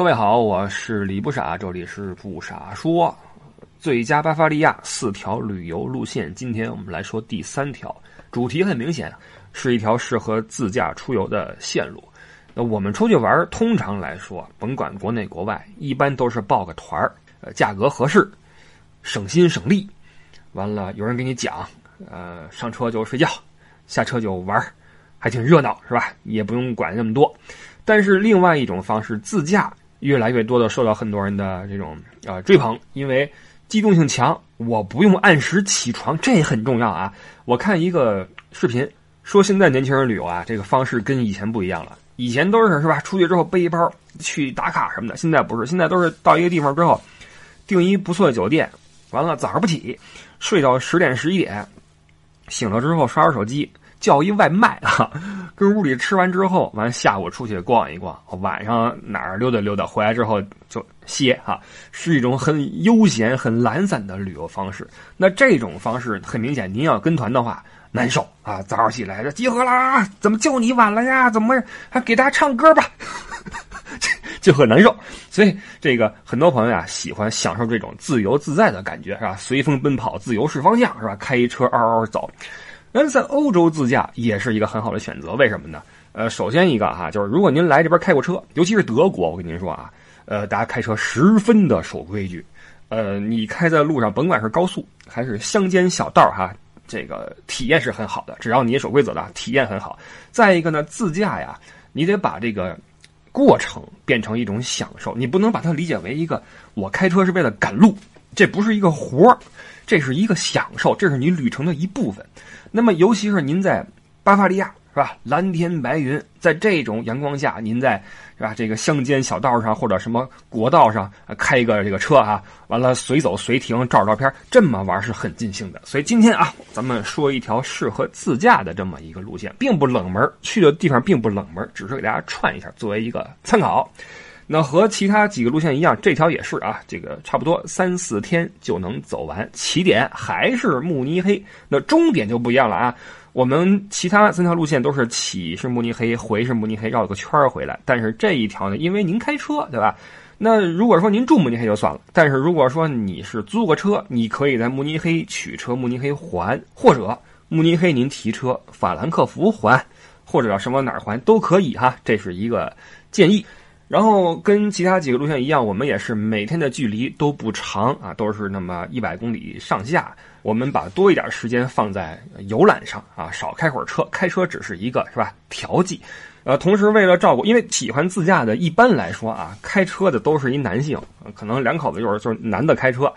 各位好，我是李不傻，这里是不傻说。最佳巴伐利亚四条旅游路线，今天我们来说第三条，主题很明显，是一条适合自驾出游的线路。那我们出去玩，通常来说，甭管国内国外，一般都是报个团儿，呃，价格合适，省心省力。完了，有人给你讲，呃，上车就睡觉，下车就玩，还挺热闹，是吧？也不用管那么多。但是另外一种方式，自驾。越来越多的受到很多人的这种呃追捧，因为机动性强，我不用按时起床，这也很重要啊。我看一个视频说，现在年轻人旅游啊，这个方式跟以前不一样了。以前都是是吧，出去之后背一包去打卡什么的，现在不是，现在都是到一个地方之后订一不错的酒店，完了早上不起，睡到十点十一点，醒了之后刷刷手机。叫一外卖啊，跟屋里吃完之后，完下午出去逛一逛，晚上哪儿溜达溜达，回来之后就歇哈，是一种很悠闲、很懒散的旅游方式。那这种方式很明显，您要跟团的话难受啊！早上起来就集合啦，怎么就你晚了呀？怎么还给大家唱歌吧？就很难受。所以这个很多朋友呀，喜欢享受这种自由自在的感觉，是吧？随风奔跑，自由是方向，是吧？开一车嗷嗷走。那在欧洲自驾也是一个很好的选择，为什么呢？呃，首先一个哈，就是如果您来这边开过车，尤其是德国，我跟您说啊，呃，大家开车十分的守规矩，呃，你开在路上，甭管是高速还是乡间小道哈，这个体验是很好的，只要你守规则的，体验很好。再一个呢，自驾呀，你得把这个过程变成一种享受，你不能把它理解为一个我开车是为了赶路，这不是一个活儿。这是一个享受，这是你旅程的一部分。那么，尤其是您在巴伐利亚，是吧？蓝天白云，在这种阳光下，您在是吧？这个乡间小道上或者什么国道上开一个这个车啊，完了随走随停，照照片，这么玩是很尽兴的。所以今天啊，咱们说一条适合自驾的这么一个路线，并不冷门，去的地方并不冷门，只是给大家串一下，作为一个参考。那和其他几个路线一样，这条也是啊，这个差不多三四天就能走完。起点还是慕尼黑，那终点就不一样了啊。我们其他三条路线都是起是慕尼黑，回是慕尼黑，绕个圈回来。但是这一条呢，因为您开车，对吧？那如果说您住慕尼黑就算了，但是如果说你是租个车，你可以在慕尼黑取车，慕尼黑还，或者慕尼黑您提车法兰克福还，或者什么哪儿还都可以哈。这是一个建议。然后跟其他几个路线一样，我们也是每天的距离都不长啊，都是那么一百公里上下。我们把多一点时间放在游览上啊，少开会儿车，开车只是一个是吧调剂。呃，同时为了照顾，因为喜欢自驾的，一般来说啊，开车的都是一男性，可能两口子就是就是男的开车，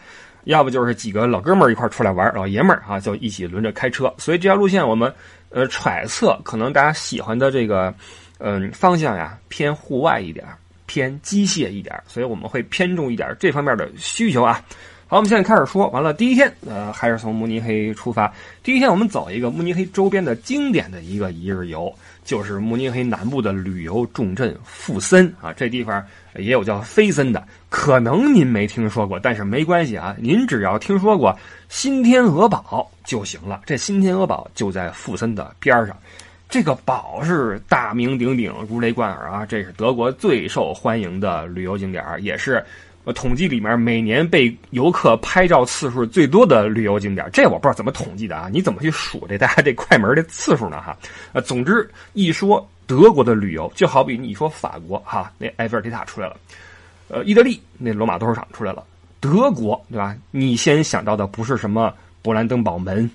要不就是几个老哥们儿一块出来玩，老爷们儿啊就一起轮着开车。所以这条路线我们呃揣测，可能大家喜欢的这个嗯方向呀偏户外一点。偏机械一点，所以我们会偏重一点这方面的需求啊。好，我们现在开始说，完了第一天，呃，还是从慕尼黑出发。第一天我们走一个慕尼黑周边的经典的一个一日游，就是慕尼黑南部的旅游重镇富森啊。这地方也有叫菲森的，可能您没听说过，但是没关系啊，您只要听说过新天鹅堡就行了。这新天鹅堡就在富森的边上。这个堡是大名鼎鼎、如雷贯耳啊！这是德国最受欢迎的旅游景点也是统计里面每年被游客拍照次数最多的旅游景点这我不知道怎么统计的啊？你怎么去数这大家这快门的次数呢？哈，呃，总之一说德国的旅游，就好比你说法国哈，那埃菲尔铁塔出来了，呃，意大利那罗马斗兽场出来了，德国对吧？你先想到的不是什么勃兰登堡门，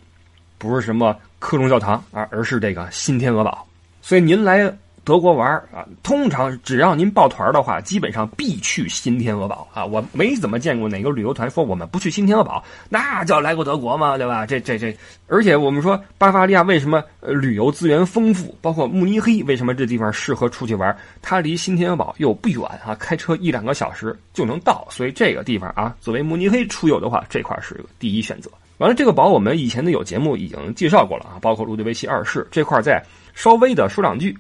不是什么。科隆教堂啊，而是这个新天鹅堡。所以您来德国玩啊，通常只要您报团的话，基本上必去新天鹅堡啊。我没怎么见过哪个旅游团说我们不去新天鹅堡，那叫来过德国吗？对吧？这这这，而且我们说巴伐利亚为什么旅游资源丰富，包括慕尼黑为什么这地方适合出去玩？它离新天鹅堡又不远啊，开车一两个小时就能到。所以这个地方啊，作为慕尼黑出游的话，这块是第一选择。完了，这个堡我们以前的有节目已经介绍过了啊，包括路德维希二世这块再稍微的说两句。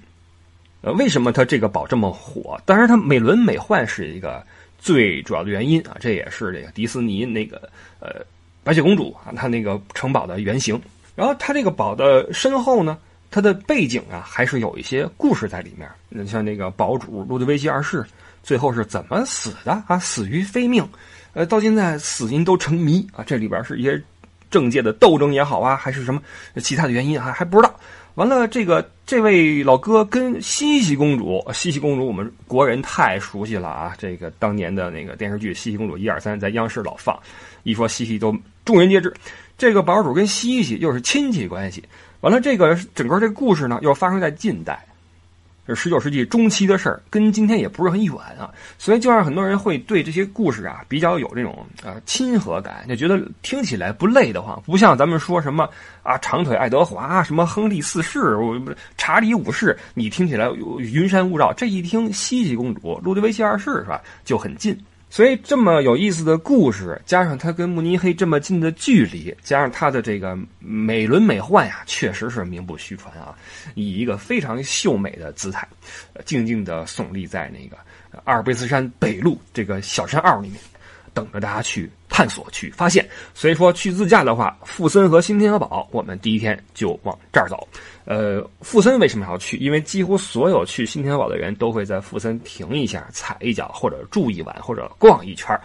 呃，为什么他这个堡这么火？当然，它美轮美奂是一个最主要的原因啊，这也是这个迪士尼那个呃白雪公主啊，它那个城堡的原型。然后它这个堡的身后呢，它的背景啊，还是有一些故事在里面。那像那个堡主路德维希二世，最后是怎么死的啊？死于非命，呃，到现在死因都成谜啊。这里边是一些政界的斗争也好啊，还是什么其他的原因啊，还不知道。完了，这个这位老哥跟茜茜公主，茜茜公主我们国人太熟悉了啊！这个当年的那个电视剧《茜茜公主》一二三，在央视老放，一说茜茜都众人皆知。这个堡主跟茜茜又是亲戚关系。完了，这个整个这故事呢，又发生在近代。是十九世纪中期的事儿，跟今天也不是很远啊，所以就让很多人会对这些故事啊比较有这种呃亲和感，就觉得听起来不累得慌，不像咱们说什么啊长腿爱德华、什么亨利四世、查理五世，你听起来云山雾绕，这一听茜茜公主、路德维希二世是吧，就很近。所以这么有意思的故事，加上他跟慕尼黑这么近的距离，加上他的这个美轮美奂呀，确实是名不虚传啊！以一个非常秀美的姿态，静静的耸立在那个阿尔卑斯山北麓这个小山坳里面。等着大家去探索、去发现。所以说，去自驾的话，富森和新天鹅堡，我们第一天就往这儿走。呃，富森为什么要去？因为几乎所有去新天鹅堡的人都会在富森停一下、踩一脚，或者住一晚，或者逛一圈。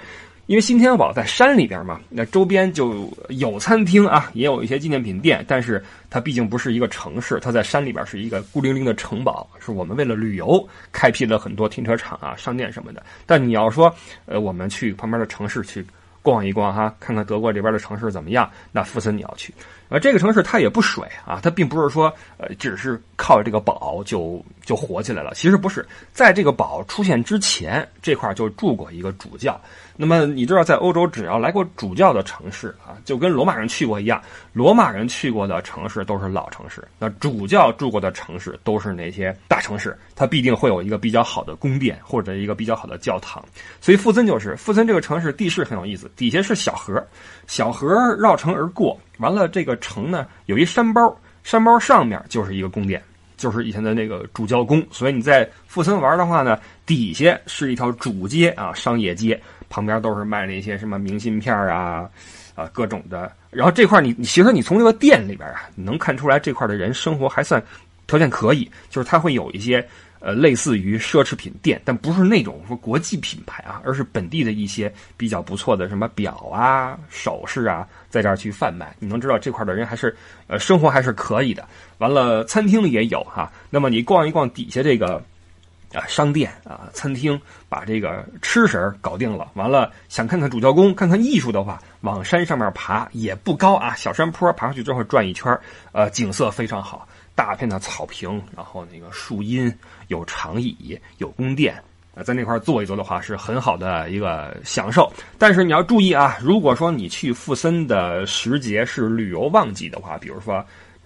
因为新天鹅堡在山里边嘛，那周边就有餐厅啊，也有一些纪念品店，但是它毕竟不是一个城市，它在山里边是一个孤零零的城堡。是我们为了旅游开辟了很多停车场啊、商店什么的。但你要说，呃，我们去旁边的城市去逛一逛哈，看看德国这边的城市怎么样，那富森你要去。而这个城市它也不水啊，它并不是说呃只是靠这个堡就就火起来了。其实不是，在这个堡出现之前，这块就住过一个主教。那么你知道，在欧洲，只要来过主教的城市啊，就跟罗马人去过一样，罗马人去过的城市都是老城市。那主教住过的城市都是那些大城市，它必定会有一个比较好的宫殿或者一个比较好的教堂。所以富森就是，富森这个城市地势很有意思，底下是小河，小河绕城而过，完了这个城呢有一山包，山包上面就是一个宫殿。就是以前的那个主教宫，所以你在富森玩的话呢，底下是一条主街啊，商业街，旁边都是卖那些什么明信片啊，啊各种的。然后这块你，你其实你从这个店里边啊，你能看出来这块的人生活还算条件可以，就是他会有一些。呃，类似于奢侈品店，但不是那种说国际品牌啊，而是本地的一些比较不错的什么表啊、首饰啊，在这儿去贩卖。你能知道这块的人还是呃生活还是可以的。完了，餐厅里也有哈。那么你逛一逛底下这个啊商店啊餐厅，把这个吃食搞定了。完了，想看看主教宫、看看艺术的话，往山上面爬也不高啊，小山坡爬上去之后转一圈，呃，景色非常好。大片的草坪，然后那个树荫，有长椅，有宫殿，呃，在那块坐一坐的话，是很好的一个享受。但是你要注意啊，如果说你去富森的时节是旅游旺季的话，比如说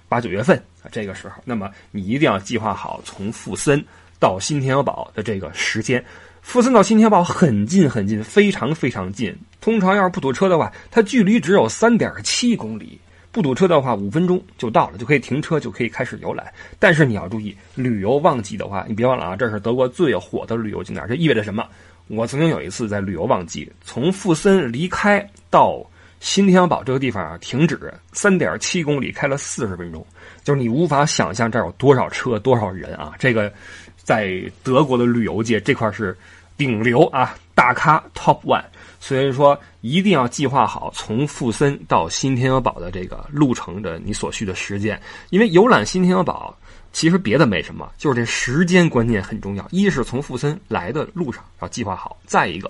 八九月份啊这个时候，那么你一定要计划好从富森到新天鹅堡的这个时间。富森到新天鹅堡很近很近，非常非常近。通常要是不堵车的话，它距离只有三点七公里。不堵车的话，五分钟就到了，就可以停车，就可以开始游览。但是你要注意，旅游旺季的话，你别忘了啊，这是德国最火的旅游景点。这意味着什么？我曾经有一次在旅游旺季，从富森离开到新天鹅堡这个地方啊，停止三点七公里，开了四十分钟，就是你无法想象这儿有多少车、多少人啊！这个在德国的旅游界这块是顶流啊，大咖 Top One。所以说，一定要计划好从富森到新天鹅堡的这个路程的你所需的时间，因为游览新天鹅堡其实别的没什么，就是这时间观念很重要。一是从富森来的路上要计划好，再一个，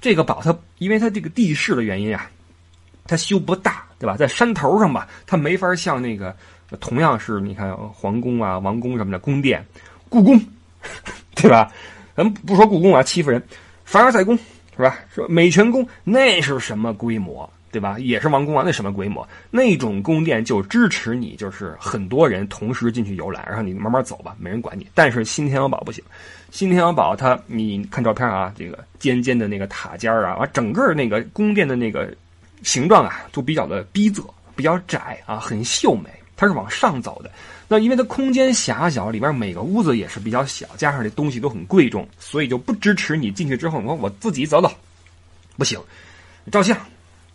这个堡它因为它这个地势的原因啊，它修不大，对吧？在山头上吧，它没法像那个同样是你看皇宫啊、王宫什么的宫殿，故宫，对吧？咱不说故宫啊，欺负人，凡尔赛宫。是吧？说美泉宫那是什么规模，对吧？也是王宫啊，那什么规模？那种宫殿就支持你，就是很多人同时进去游览，然后你慢慢走吧，没人管你。但是新天鹅堡不行，新天鹅堡它，你看照片啊，这个尖尖的那个塔尖啊，啊整个那个宫殿的那个形状啊，都比较的逼仄，比较窄啊，很秀美。它是往上走的。那因为它空间狭小，里边每个屋子也是比较小，加上这东西都很贵重，所以就不支持你进去之后，我我自己走走，不行，照相，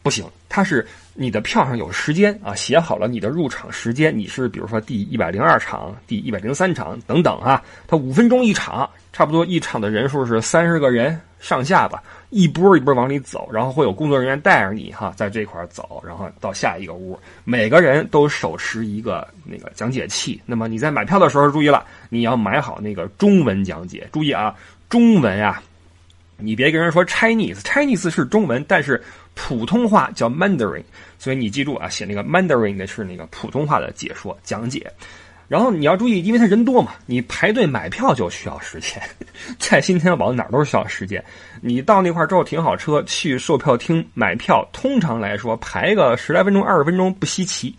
不行，它是你的票上有时间啊，写好了你的入场时间，你是比如说第一百零二场、第一百零三场等等啊，它五分钟一场，差不多一场的人数是三十个人上下吧，一波一波往里走，然后会有工作人员带着你哈，在这块走，然后到下一个屋，每个人都手持一个那个讲解器。那么你在买票的时候注意了，你要买好那个中文讲解，注意啊，中文啊。你别跟人说 Chinese，Chinese 是中文，但是普通话叫 Mandarin，所以你记住啊，写那个 Mandarin 的是那个普通话的解说讲解。然后你要注意，因为他人多嘛，你排队买票就需要时间，在新天宝哪儿都需要时间。你到那块之后停好车去售票厅买票，通常来说排个十来分钟、二十分钟不稀奇。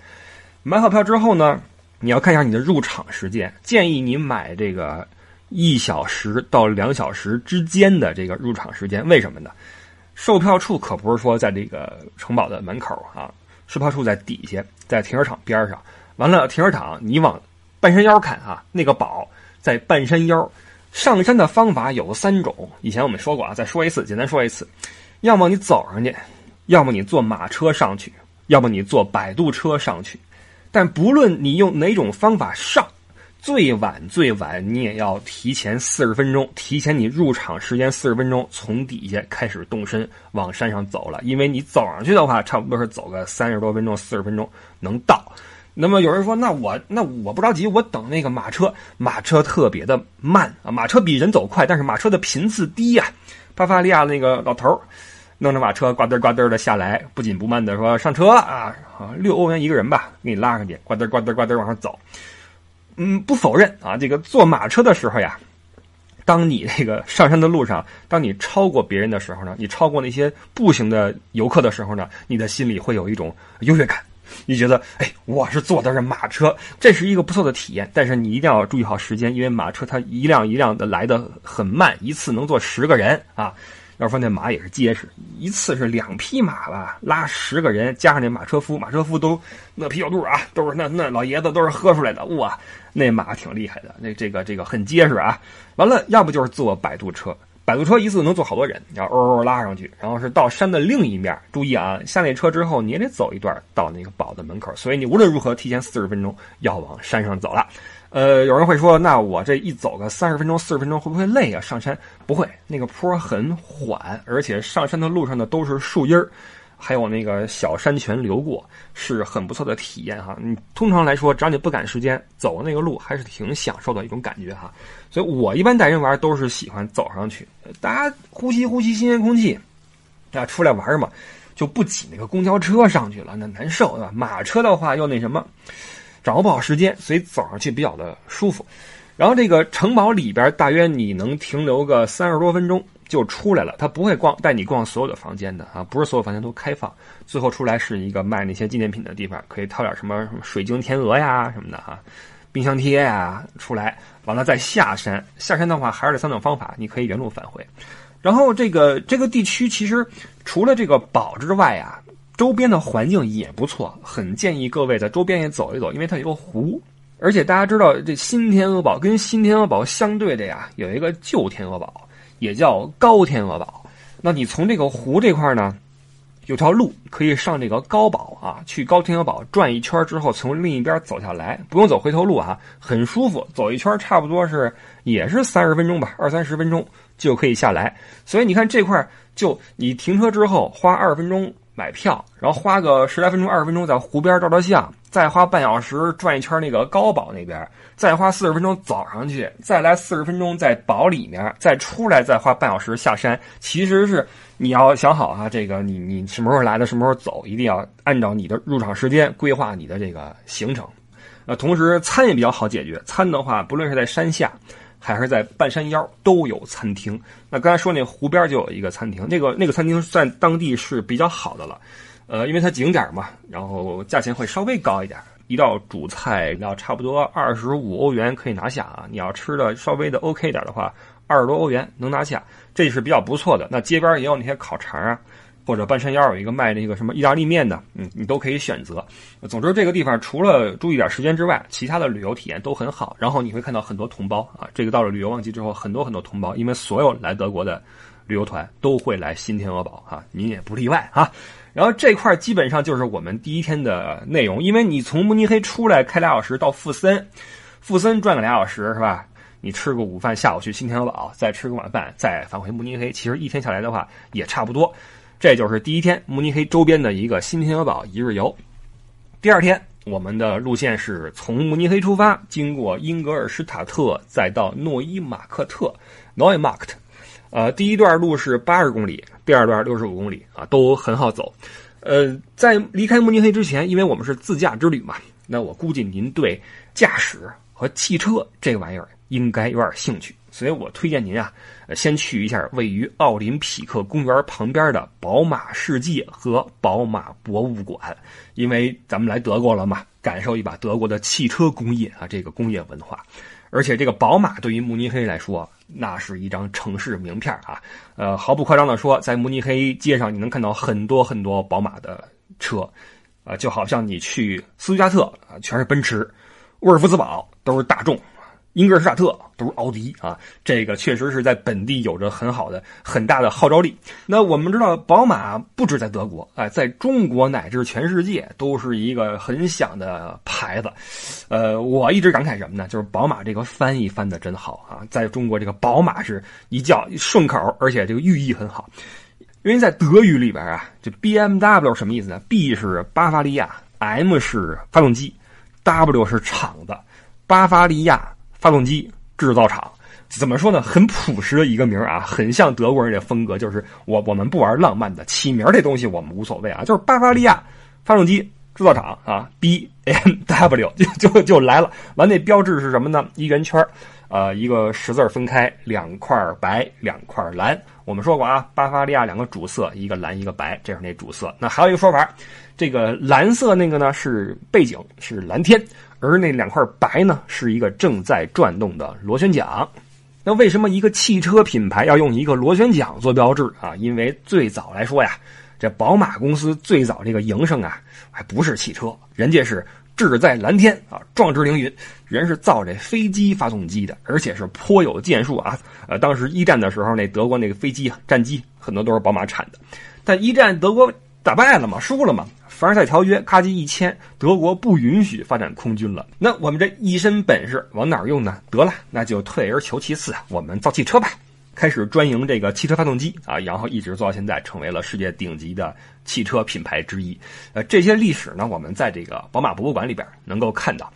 买好票之后呢，你要看一下你的入场时间，建议你买这个。一小时到两小时之间的这个入场时间，为什么呢？售票处可不是说在这个城堡的门口啊，售票处在底下，在停车场边上。完了，停车场你往半山腰看啊，那个堡在半山腰。上山的方法有三种，以前我们说过啊，再说一次，简单说一次：要么你走上去，要么你坐马车上去，要么你坐摆渡车上去。但不论你用哪种方法上。最晚最晚，你也要提前四十分钟，提前你入场时间四十分钟，从底下开始动身往山上走了。因为你走上去的话，差不多是走个三十多分钟、四十分钟能到。那么有人说，那我那我不着急，我等那个马车，马车特别的慢啊，马车比人走快，但是马车的频次低呀。巴伐利亚那个老头儿弄着马车呱嘚呱嘚的下来，不紧不慢的说上车啊，六欧元一个人吧，给你拉上去，呱嘚呱嘚呱嘚往上走。嗯，不否认啊，这个坐马车的时候呀，当你这个上山的路上，当你超过别人的时候呢，你超过那些步行的游客的时候呢，你的心里会有一种优越感，你觉得，哎，我是坐的是马车，这是一个不错的体验。但是你一定要注意好时间，因为马车它一辆一辆的来的很慢，一次能坐十个人啊。要说那马也是结实，一次是两匹马吧，拉十个人，加上那马车夫，马车夫都那啤酒肚啊，都是那那老爷子都是喝出来的，哇，那马挺厉害的，那这个这个很结实啊。完了，要不就是坐摆渡车，摆渡车一次能坐好多人，然后嗷嗷拉上去，然后是到山的另一面。注意啊，下那车之后你也得走一段到那个堡的门口，所以你无论如何提前四十分钟要往山上走了。呃，有人会说，那我这一走个三十分钟、四十分钟，会不会累啊？上山不会，那个坡很缓，而且上山的路上呢都是树荫儿，还有那个小山泉流过，是很不错的体验哈。你通常来说，只要你不赶时间，走那个路还是挺享受的一种感觉哈。所以我一般带人玩都是喜欢走上去，大家呼吸呼吸新鲜空气，啊，出来玩嘛，就不挤那个公交车上去了，那难受对吧？马车的话又那什么。掌握不好时间，所以走上去比较的舒服。然后这个城堡里边大约你能停留个三十多分钟就出来了。他不会逛带你逛所有的房间的啊，不是所有房间都开放。最后出来是一个卖那些纪念品的地方，可以掏点什么什么水晶天鹅呀什么的哈，冰箱贴呀出来，完了再下山。下山的话还是这三种方法，你可以原路返回。然后这个这个地区其实除了这个堡之外啊。周边的环境也不错，很建议各位在周边也走一走，因为它有个湖。而且大家知道，这新天鹅堡跟新天鹅堡相对的呀，有一个旧天鹅堡，也叫高天鹅堡。那你从这个湖这块呢，有条路可以上这个高堡啊，去高天鹅堡转一圈之后，从另一边走下来，不用走回头路啊，很舒服。走一圈差不多是也是三十分钟吧，二三十分钟就可以下来。所以你看这块，就你停车之后花二十分钟。买票，然后花个十来分钟、二十分钟在湖边照照相，再花半小时转一圈那个高堡那边，再花四十分钟走上去，再来四十分钟在堡里面，再出来再花半小时下山。其实是你要想好啊，这个你你什么时候来的，什么时候走，一定要按照你的入场时间规划你的这个行程。呃，同时餐也比较好解决，餐的话，不论是在山下。还是在半山腰都有餐厅。那刚才说那湖边就有一个餐厅，那个那个餐厅在当地是比较好的了，呃，因为它景点嘛，然后价钱会稍微高一点，一道主菜要差不多二十五欧元可以拿下啊。你要吃的稍微的 OK 点的话，二十多欧元能拿下，这是比较不错的。那街边也有那些烤肠啊。或者半山腰有一个卖那个什么意大利面的，嗯，你都可以选择。总之，这个地方除了注意点时间之外，其他的旅游体验都很好。然后你会看到很多同胞啊，这个到了旅游旺季之后，很多很多同胞，因为所有来德国的旅游团都会来新天鹅堡啊，你也不例外啊。然后这块基本上就是我们第一天的内容，因为你从慕尼黑出来开俩小时到富森，富森转个俩小时是吧？你吃个午饭，下午去新天鹅堡，再吃个晚饭，再返回慕尼黑，其实一天下来的话也差不多。这就是第一天慕尼黑周边的一个新天鹅堡一日游。第二天，我们的路线是从慕尼黑出发，经过英格尔施塔特，再到诺伊马克特 （Neumarkt）。呃，第一段路是八十公里，第二段六十五公里啊，都很好走。呃，在离开慕尼黑之前，因为我们是自驾之旅嘛，那我估计您对驾驶和汽车这个玩意儿应该有点兴趣，所以我推荐您啊，先去一下位于奥林匹克公园旁边的宝马世界和宝马博物馆，因为咱们来德国了嘛，感受一把德国的汽车工业啊，这个工业文化。而且这个宝马对于慕尼黑来说，那是一张城市名片啊！呃，毫不夸张的说，在慕尼黑街上，你能看到很多很多宝马的车，啊，就好像你去斯图加特啊，全是奔驰；沃尔夫斯堡都是大众。英格尔施塔特都是奥迪啊，这个确实是在本地有着很好的、很大的号召力。那我们知道，宝马不止在德国，哎，在中国乃至全世界都是一个很响的牌子。呃，我一直感慨什么呢？就是宝马这个翻译翻的真好啊，在中国这个宝马是一叫顺口，而且这个寓意很好。因为在德语里边啊，这 BMW 什么意思呢？B 是巴伐利亚，M 是发动机，W 是厂子，巴伐利亚。发动机制造厂怎么说呢？很朴实的一个名啊，很像德国人的风格。就是我我们不玩浪漫的，起名这东西我们无所谓啊。就是巴伐利亚发动机制造厂啊，B M W 就就就来了。完那标志是什么呢？一圆圈呃，一个十字分开，两块白，两块蓝。我们说过啊，巴伐利亚两个主色，一个蓝一个白，这是那主色。那还有一个说法，这个蓝色那个呢是背景，是蓝天。而那两块白呢，是一个正在转动的螺旋桨。那为什么一个汽车品牌要用一个螺旋桨做标志啊？因为最早来说呀，这宝马公司最早这个营生啊，还不是汽车，人家是志在蓝天啊，壮志凌云，人是造这飞机发动机的，而且是颇有建树啊。呃，当时一战的时候，那德国那个飞机战机很多都是宝马产的，但一战德国打败了嘛，输了嘛。凡尔赛条约咔叽一签，德国不允许发展空军了。那我们这一身本事往哪儿用呢？得了，那就退而求其次，我们造汽车吧。开始专营这个汽车发动机啊，然后一直做到现在，成为了世界顶级的汽车品牌之一。呃，这些历史呢，我们在这个宝马博物馆里边能够看到。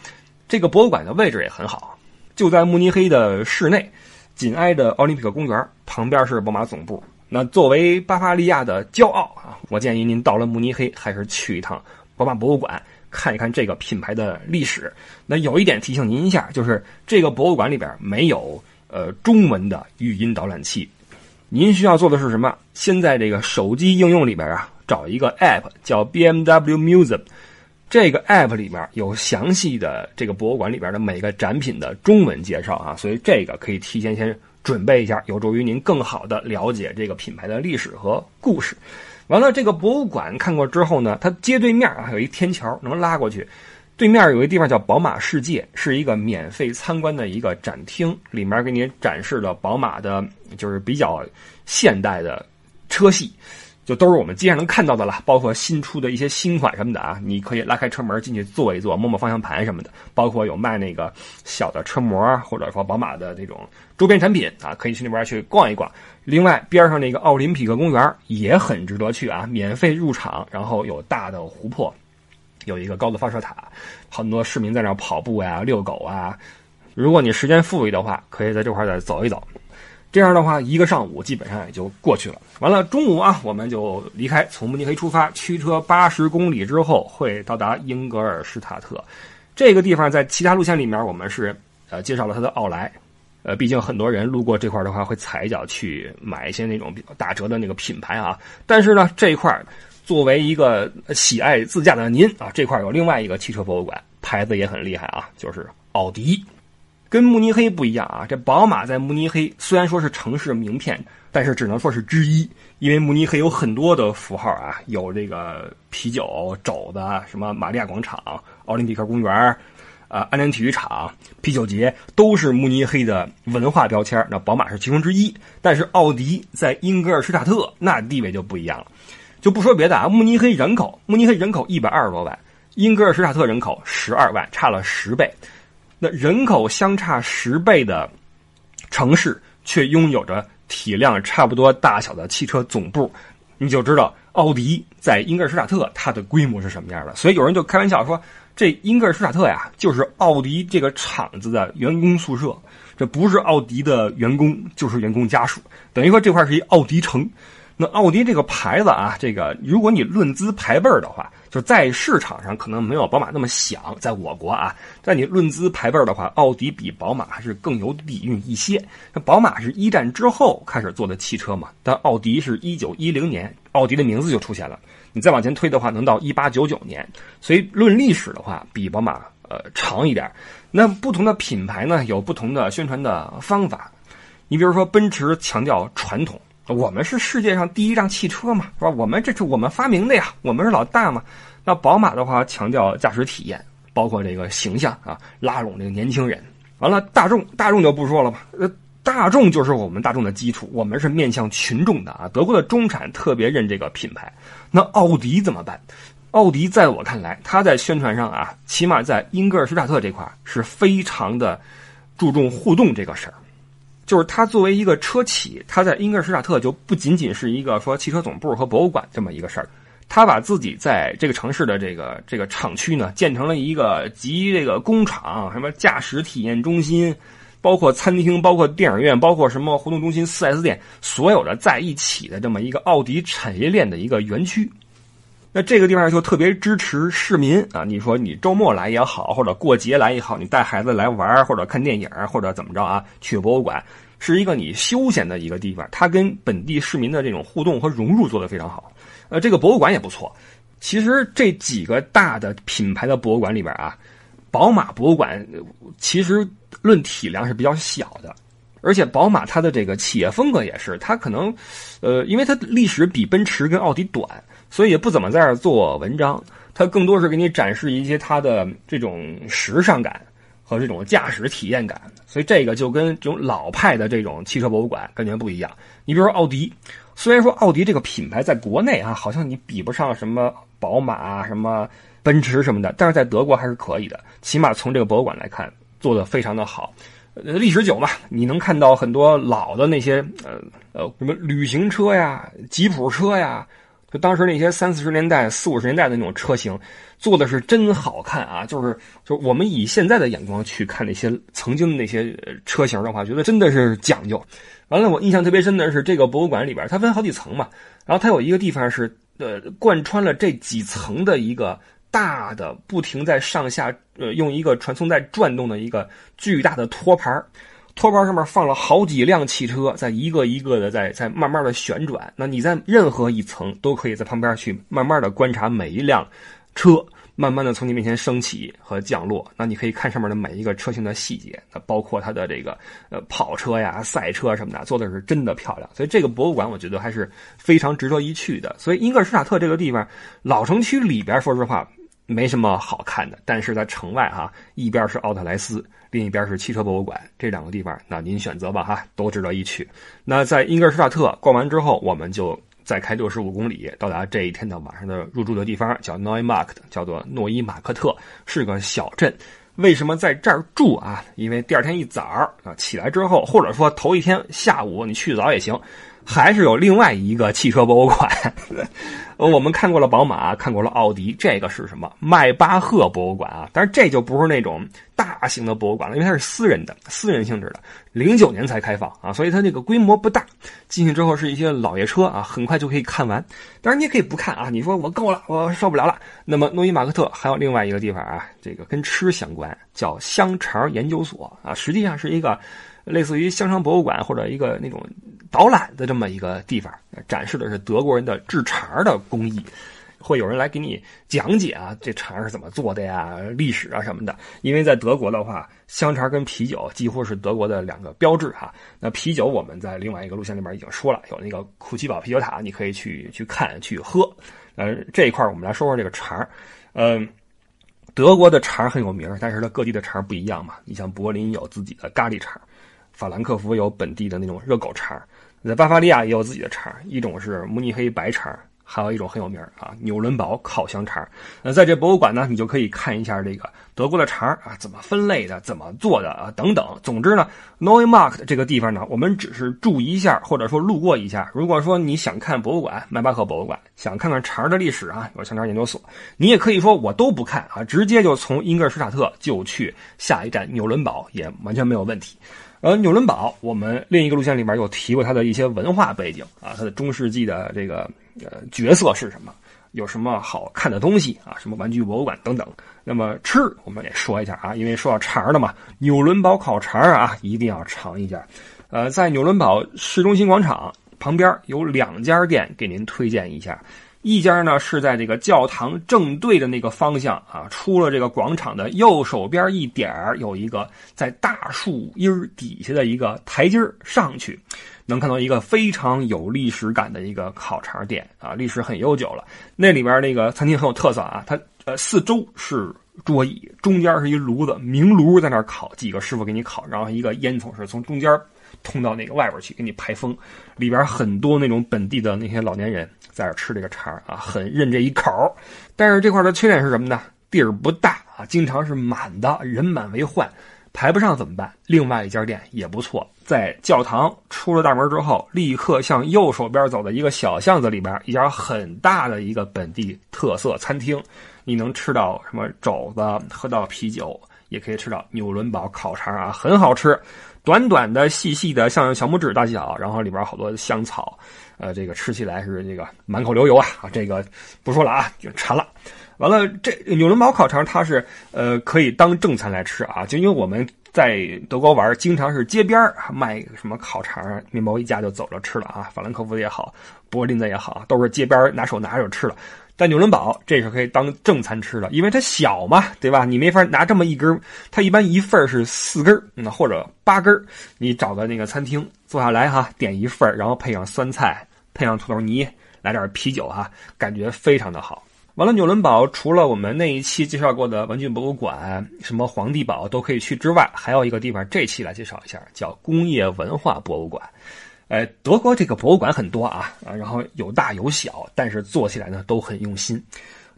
这个博物馆的位置也很好，就在慕尼黑的市内，紧挨着奥林匹克公园，旁边是宝马总部。那作为巴伐利亚的骄傲啊，我建议您到了慕尼黑还是去一趟宝马博物馆，看一看这个品牌的历史。那有一点提醒您一下，就是这个博物馆里边没有呃中文的语音导览器，您需要做的是什么？先在这个手机应用里边啊，找一个 App 叫 BMW Museum，这个 App 里面有详细的这个博物馆里边的每个展品的中文介绍啊，所以这个可以提前先。准备一下，有助于您更好的了解这个品牌的历史和故事。完了，这个博物馆看过之后呢，它街对面啊有一天桥能拉过去，对面有一个地方叫宝马世界，是一个免费参观的一个展厅，里面给您展示了宝马的，就是比较现代的车系。就都是我们街上能看到的了，包括新出的一些新款什么的啊，你可以拉开车门进去坐一坐，摸摸方向盘什么的。包括有卖那个小的车模，或者说宝马的这种周边产品啊，可以去那边去逛一逛。另外，边上那个奥林匹克公园也很值得去啊，免费入场，然后有大的湖泊，有一个高的发射塔，很多市民在那跑步呀、遛狗啊。如果你时间富裕的话，可以在这块再走一走。这样的话，一个上午基本上也就过去了。完了，中午啊，我们就离开，从慕尼黑出发，驱车八十公里之后会到达英格尔施塔特。这个地方在其他路线里面，我们是呃介绍了它的奥莱。呃，毕竟很多人路过这块的话，会踩一脚去买一些那种比较打折的那个品牌啊。但是呢，这一块作为一个喜爱自驾的您啊，这块有另外一个汽车博物馆，牌子也很厉害啊，就是奥迪。跟慕尼黑不一样啊，这宝马在慕尼黑虽然说是城市名片，但是只能说是之一，因为慕尼黑有很多的符号啊，有这个啤酒、肘子、什么玛利亚广场、奥林匹克公园，啊，安联体育场、啤酒节都是慕尼黑的文化标签，那宝马是其中之一。但是奥迪在英格尔施塔特那地位就不一样了。就不说别的啊，慕尼黑人口，慕尼黑人口一百二十多万，英格尔施塔特人口十二万，差了十倍。那人口相差十倍的城市，却拥有着体量差不多大小的汽车总部，你就知道奥迪在英格尔施塔特它的规模是什么样的。所以有人就开玩笑说。这英格尔施塔特呀，就是奥迪这个厂子的员工宿舍，这不是奥迪的员工，就是员工家属，等于说这块是一奥迪城。那奥迪这个牌子啊，这个如果你论资排辈儿的话，就在市场上可能没有宝马那么响，在我国啊，在你论资排辈儿的话，奥迪比宝马还是更有底蕴一些。那宝马是一战之后开始做的汽车嘛，但奥迪是一九一零年，奥迪的名字就出现了。你再往前推的话，能到一八九九年，所以论历史的话，比宝马呃长一点。那不同的品牌呢，有不同的宣传的方法。你比如说，奔驰强调传统，我们是世界上第一辆汽车嘛，是吧？我们这是我们发明的呀，我们是老大嘛。那宝马的话，强调驾驶体验，包括这个形象啊，拉拢这个年轻人。完了，大众大众就不说了吧，呃。大众就是我们大众的基础，我们是面向群众的啊。德国的中产特别认这个品牌。那奥迪怎么办？奥迪在我看来，它在宣传上啊，起码在英格尔施塔特这块是非常的注重互动这个事儿。就是它作为一个车企，它在英格尔施塔特就不仅仅是一个说汽车总部和博物馆这么一个事儿，它把自己在这个城市的这个这个厂区呢，建成了一个集这个工厂、什么驾驶体验中心。包括餐厅，包括电影院，包括什么活动中心、4S 店，所有的在一起的这么一个奥迪产业链的一个园区。那这个地方就特别支持市民啊！你说你周末来也好，或者过节来也好，你带孩子来玩或者看电影，或者怎么着啊？去博物馆是一个你休闲的一个地方，它跟本地市民的这种互动和融入做得非常好。呃，这个博物馆也不错。其实这几个大的品牌的博物馆里边啊，宝马博物馆其实。论体量是比较小的，而且宝马它的这个企业风格也是，它可能，呃，因为它历史比奔驰跟奥迪短，所以也不怎么在这做文章。它更多是给你展示一些它的这种时尚感和这种驾驶体验感。所以这个就跟这种老派的这种汽车博物馆感觉不一样。你比如说奥迪，虽然说奥迪这个品牌在国内啊，好像你比不上什么宝马、什么奔驰什么的，但是在德国还是可以的。起码从这个博物馆来看。做的非常的好，呃，历史久嘛，你能看到很多老的那些呃呃什么旅行车呀、吉普车呀，当时那些三四十年代、四五十年代的那种车型，做的是真好看啊！就是就我们以现在的眼光去看那些曾经的那些车型的话，觉得真的是讲究。完了，我印象特别深的是这个博物馆里边，它分好几层嘛，然后它有一个地方是呃贯穿了这几层的一个。大的不停在上下，呃，用一个传送带转动的一个巨大的托盘托盘上面放了好几辆汽车，在一个一个的在在慢慢的旋转。那你在任何一层都可以在旁边去慢慢的观察每一辆车慢慢的从你面前升起和降落。那你可以看上面的每一个车型的细节，那包括它的这个呃跑车呀、赛车什么的，做的是真的漂亮。所以这个博物馆我觉得还是非常值得一去的。所以英格尔施塔特这个地方，老城区里边，说实话。没什么好看的，但是在城外哈，一边是奥特莱斯，另一边是汽车博物馆，这两个地方，那您选择吧哈，都值得一去。那在英格尔施塔特逛完之后，我们就再开六十五公里，到达这一天的晚上的入住的地方，叫 Neumarkt，叫做诺伊马克特，是个小镇。为什么在这儿住啊？因为第二天一早啊起来之后，或者说头一天下午你去早也行。还是有另外一个汽车博物馆，我们看过了宝马，看过了奥迪，这个是什么？迈巴赫博物馆啊！但是这就不是那种大型的博物馆了，因为它是私人的、私人性质的，零九年才开放啊，所以它这个规模不大。进去之后是一些老爷车啊，很快就可以看完。当然你也可以不看啊，你说我够了，我受不了了。那么诺伊马克特还有另外一个地方啊，这个跟吃相关，叫香肠研究所啊，实际上是一个。类似于香肠博物馆或者一个那种导览的这么一个地方，展示的是德国人的制肠的工艺，会有人来给你讲解啊，这肠是怎么做的呀，历史啊什么的。因为在德国的话，香肠跟啤酒几乎是德国的两个标志哈。那啤酒我们在另外一个路线里面已经说了，有那个库奇堡啤酒塔，你可以去去看去喝。呃，这一块我们来说说这个肠，嗯。德国的肠很有名，但是它各地的肠不一样嘛。你像柏林有自己的咖喱肠，法兰克福有本地的那种热狗肠，在巴伐利亚也有自己的肠，一种是慕尼黑白肠。还有一种很有名啊，纽伦堡烤香肠。那在这博物馆呢，你就可以看一下这个德国的肠啊，怎么分类的，怎么做的啊，等等。总之呢，Neumarkt 这个地方呢，我们只是注意一下，或者说路过一下。如果说你想看博物馆，迈巴赫博物馆，想看看肠的历史啊，有香肠研究所，你也可以说我都不看啊，直接就从英格尔施塔特就去下一站纽伦堡，也完全没有问题。而纽伦堡，我们另一个路线里面有提过它的一些文化背景啊，它的中世纪的这个。呃，角色是什么？有什么好看的东西啊？什么玩具博物馆等等。那么吃，我们也说一下啊，因为说到肠了嘛，纽伦堡烤肠啊，一定要尝一下。呃，在纽伦堡市中心广场旁边有两家店，给您推荐一下。一家呢是在这个教堂正对的那个方向啊，出了这个广场的右手边一点有一个在大树荫底下的一个台阶上去。能看到一个非常有历史感的一个烤肠店啊，历史很悠久了。那里边那个餐厅很有特色啊，它呃四周是桌椅，中间是一炉子，明炉在那烤，几个师傅给你烤，然后一个烟囱是从中间通到那个外边去给你排风。里边很多那种本地的那些老年人在这吃这个肠啊，很认这一口。但是这块的缺点是什么呢？地儿不大啊，经常是满的，人满为患。排不上怎么办？另外一家店也不错，在教堂出了大门之后，立刻向右手边走的一个小巷子里边，一家很大的一个本地特色餐厅，你能吃到什么肘子，喝到啤酒，也可以吃到纽伦堡烤肠啊，很好吃，短短的、细细的，像小拇指大小，然后里边好多香草，呃，这个吃起来是这个满口流油啊，这个不说了啊，就馋了。完了，这纽伦堡烤肠它是呃可以当正餐来吃啊，就因为我们在德国玩，经常是街边卖什么烤肠，面包一家就走着吃了啊。法兰克福也好，柏林的也好，都是街边拿手拿着吃了。但纽伦堡这是可以当正餐吃的，因为它小嘛，对吧？你没法拿这么一根，它一般一份是四根，那或者八根，你找个那个餐厅坐下来哈，点一份，然后配上酸菜，配上土豆泥，来点啤酒哈，感觉非常的好。完了，纽伦堡除了我们那一期介绍过的玩具博物馆、什么皇帝堡都可以去之外，还有一个地方，这期来介绍一下，叫工业文化博物馆。呃，德国这个博物馆很多啊，啊，然后有大有小，但是做起来呢都很用心。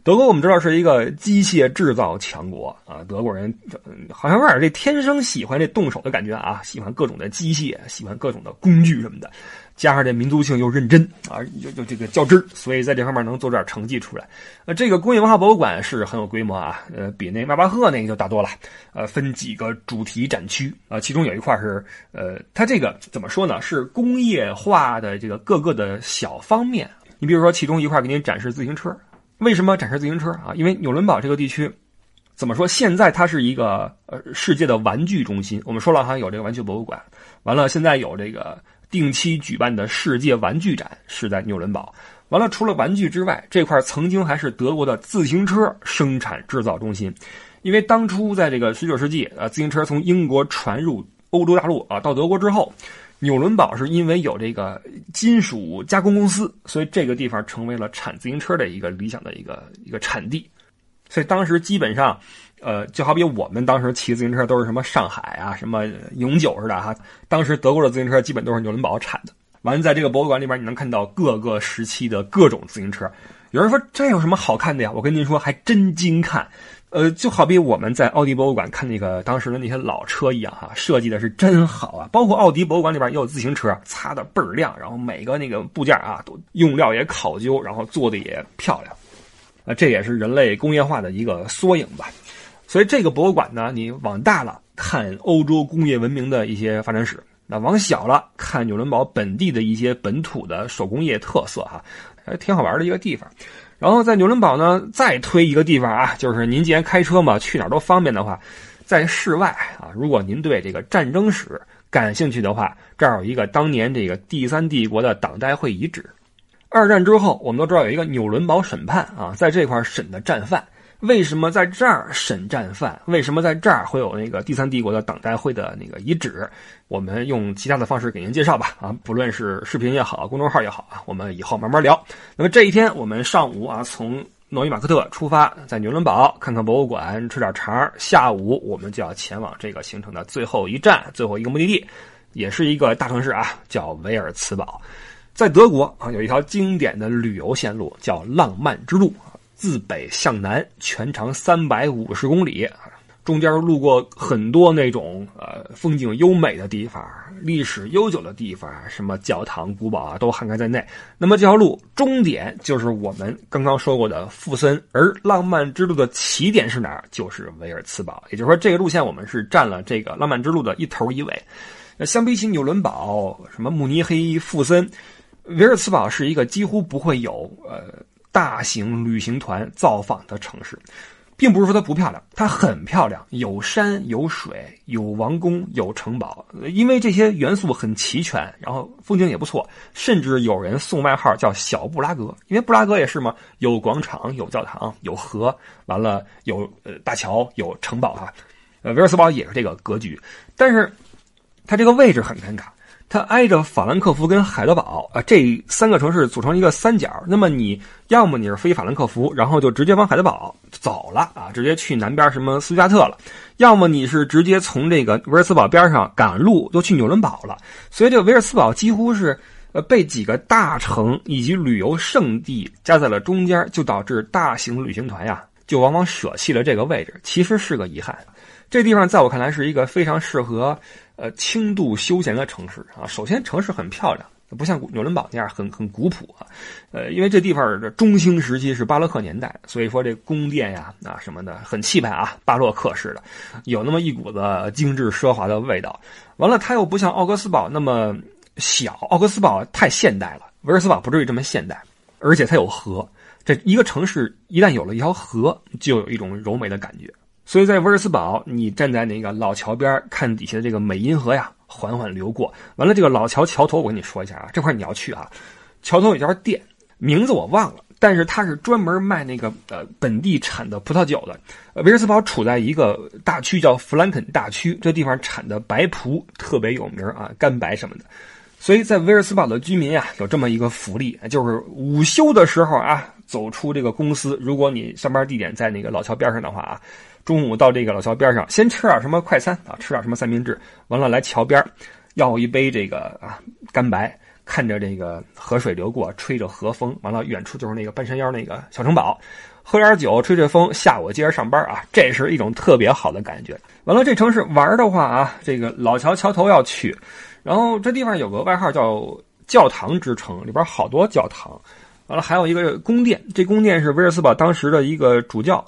德国我们知道是一个机械制造强国啊，德国人好像有点这天生喜欢这动手的感觉啊，喜欢各种的机械，喜欢各种的工具什么的。加上这民族性又认真啊，又又这个较真所以在这方面能做点成绩出来。呃，这个工业文化博物馆是很有规模啊，呃，比那迈巴赫那个就大多了。呃，分几个主题展区啊，其中有一块是呃，它这个怎么说呢？是工业化的这个各个的小方面。你比如说，其中一块给您展示自行车，为什么展示自行车啊？因为纽伦堡这个地区怎么说？现在它是一个呃世界的玩具中心。我们说了哈，有这个玩具博物馆，完了现在有这个。定期举办的世界玩具展是在纽伦堡。完了，除了玩具之外，这块曾经还是德国的自行车生产制造中心。因为当初在这个十九世纪，呃，自行车从英国传入欧洲大陆啊，到德国之后，纽伦堡是因为有这个金属加工公司，所以这个地方成为了产自行车的一个理想的一个一个产地。所以当时基本上。呃，就好比我们当时骑自行车都是什么上海啊、什么永久似的哈。当时德国的自行车基本都是纽伦堡产的。完了，在这个博物馆里边，你能看到各个时期的各种自行车。有人说这有什么好看的呀？我跟您说，还真精看。呃，就好比我们在奥迪博物馆看那个当时的那些老车一样哈，设计的是真好啊。包括奥迪博物馆里边也有自行车，擦的倍儿亮，然后每个那个部件啊都用料也考究，然后做的也漂亮。啊，这也是人类工业化的一个缩影吧。所以这个博物馆呢，你往大了看欧洲工业文明的一些发展史，那往小了看纽伦堡本地的一些本土的手工业特色哈，还挺好玩的一个地方。然后在纽伦堡呢，再推一个地方啊，就是您既然开车嘛，去哪儿都方便的话，在室外啊，如果您对这个战争史感兴趣的话，这儿有一个当年这个第三帝国的党代会遗址。二战之后，我们都知道有一个纽伦堡审判啊，在这块儿审的战犯。为什么在这儿审战犯？为什么在这儿会有那个第三帝国的党代会的那个遗址？我们用其他的方式给您介绍吧。啊，不论是视频也好，公众号也好啊，我们以后慢慢聊。那么这一天，我们上午啊，从诺伊马克特出发，在纽伦堡看看博物馆，吃点肠。下午我们就要前往这个行程的最后一站，最后一个目的地，也是一个大城市啊，叫维尔茨堡。在德国啊，有一条经典的旅游线路叫浪漫之路自北向南，全长三百五十公里。中间路过很多那种呃风景优美的地方、历史悠久的地方，什么教堂、古堡啊，都涵盖在内。那么这条路终点就是我们刚刚说过的富森，而浪漫之路的起点是哪儿？就是维尔茨堡。也就是说，这个路线我们是占了这个浪漫之路的一头一尾。那相比起纽伦堡、什么慕尼黑、富森，维尔茨堡是一个几乎不会有呃大型旅行团造访的城市。并不是说它不漂亮，它很漂亮，有山有水，有王宫有城堡，因为这些元素很齐全，然后风景也不错，甚至有人送外号叫小布拉格，因为布拉格也是嘛，有广场有教堂有河，完了有呃大桥有城堡啊，呃维尔茨堡也是这个格局，但是它这个位置很尴尬。它挨着法兰克福跟海德堡啊，这三个城市组成一个三角。那么你要么你是飞法兰克福，然后就直接往海德堡走了啊，直接去南边什么斯图加特了；要么你是直接从这个维尔茨堡边上赶路就去纽伦堡了。所以这个维尔茨堡几乎是呃被几个大城以及旅游胜地夹在了中间，就导致大型旅行团呀就往往舍弃了这个位置，其实是个遗憾。这地方在我看来是一个非常适合。呃，轻度休闲的城市啊，首先城市很漂亮，不像纽伦堡那样很很古朴啊。呃，因为这地方的中兴时期是巴洛克年代，所以说这宫殿呀啊什么的很气派啊，巴洛克式的，有那么一股子精致奢华的味道。完了，它又不像奥格斯堡那么小，奥格斯堡太现代了，维尔斯堡不至于这么现代，而且它有河。这一个城市一旦有了一条河，就有一种柔美的感觉。所以在威尔斯堡，你站在那个老桥边看底下的这个美因河呀，缓缓流过。完了，这个老桥桥头，我跟你说一下啊，这块你要去啊。桥头有家店，名字我忘了，但是它是专门卖那个呃本地产的葡萄酒的。威尔斯堡处在一个大区叫弗兰肯大区，这地方产的白葡特别有名啊，干白什么的。所以在威尔斯堡的居民呀，有这么一个福利，就是午休的时候啊，走出这个公司，如果你上班地点在那个老桥边上的话啊。中午到这个老桥边上，先吃点什么快餐啊？吃点什么三明治？完了来桥边，要一杯这个啊干白，看着这个河水流过，吹着河风，完了远处就是那个半山腰那个小城堡，喝点酒，吹吹风，下午接着上班啊，这是一种特别好的感觉。完了这城市玩的话啊，这个老桥桥头要去，然后这地方有个外号叫教堂之城，里边好多教堂，完了还有一个宫殿，这宫殿是威尔斯堡当时的一个主教。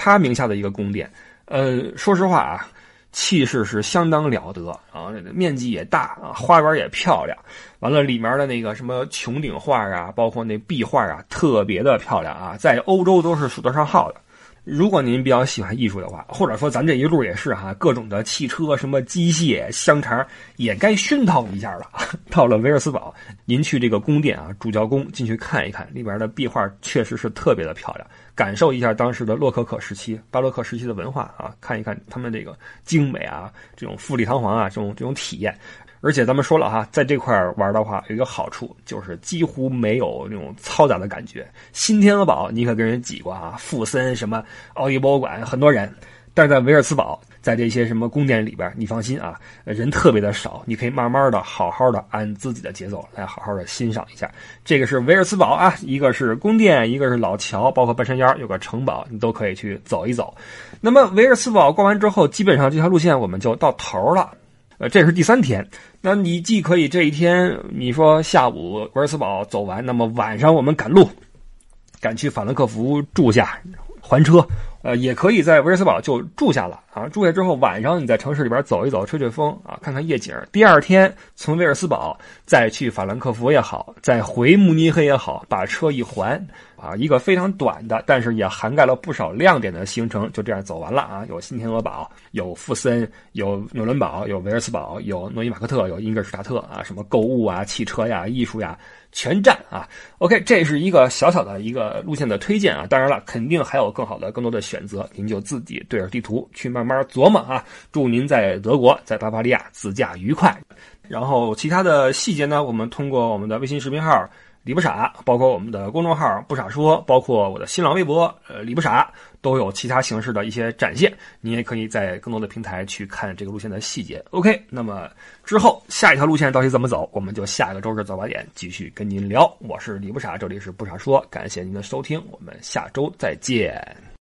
他名下的一个宫殿，呃，说实话啊，气势是相当了得啊，面积也大啊，花园也漂亮，完了里面的那个什么穹顶画啊，包括那壁画啊，特别的漂亮啊，在欧洲都是数得上号的。如果您比较喜欢艺术的话，或者说咱这一路也是哈，各种的汽车、什么机械、香肠也该熏陶一下了。到了维尔斯堡，您去这个宫殿啊，主教宫进去看一看，里边的壁画确实是特别的漂亮，感受一下当时的洛可可时期、巴洛克时期的文化啊，看一看他们这个精美啊，这种富丽堂皇啊，这种这种体验。而且咱们说了哈，在这块玩的话，有一个好处就是几乎没有那种嘈杂的感觉。新天鹅堡你可跟人挤过啊，富森什么奥义博物馆很多人，但是在维尔茨堡，在这些什么宫殿里边，你放心啊，人特别的少，你可以慢慢的、好好的按自己的节奏来好好的欣赏一下。这个是维尔茨堡啊，一个是宫殿，一个是老桥，包括半山腰有个城堡，你都可以去走一走。那么维尔茨堡逛完之后，基本上这条路线我们就到头了。呃，这是第三天，那你既可以这一天，你说下午维尔斯堡走完，那么晚上我们赶路，赶去法兰克福住下，还车。呃，也可以在维尔斯堡就住下了啊，住下之后晚上你在城市里边走一走，吹吹风啊，看看夜景。第二天从威尔斯堡再去法兰克福也好，再回慕尼黑也好，把车一还啊，一个非常短的，但是也涵盖了不少亮点的行程，就这样走完了啊。有新天鹅堡，有富森，有纽伦堡，有维尔斯堡，有诺伊马克特，有英格尔施塔特啊，什么购物啊、汽车呀、艺术呀。全占啊，OK，这是一个小小的一个路线的推荐啊。当然了，肯定还有更好的、更多的选择，您就自己对着地图去慢慢慢慢琢磨啊。祝您在德国，在巴伐利亚自驾愉快。然后其他的细节呢，我们通过我们的微信视频号。李不傻，包括我们的公众号不傻说，包括我的新浪微博呃李不傻，都有其他形式的一些展现。你也可以在更多的平台去看这个路线的细节。OK，那么之后下一条路线到底怎么走，我们就下一个周日早八点继续跟您聊。我是李不傻，这里是不傻说，感谢您的收听，我们下周再见。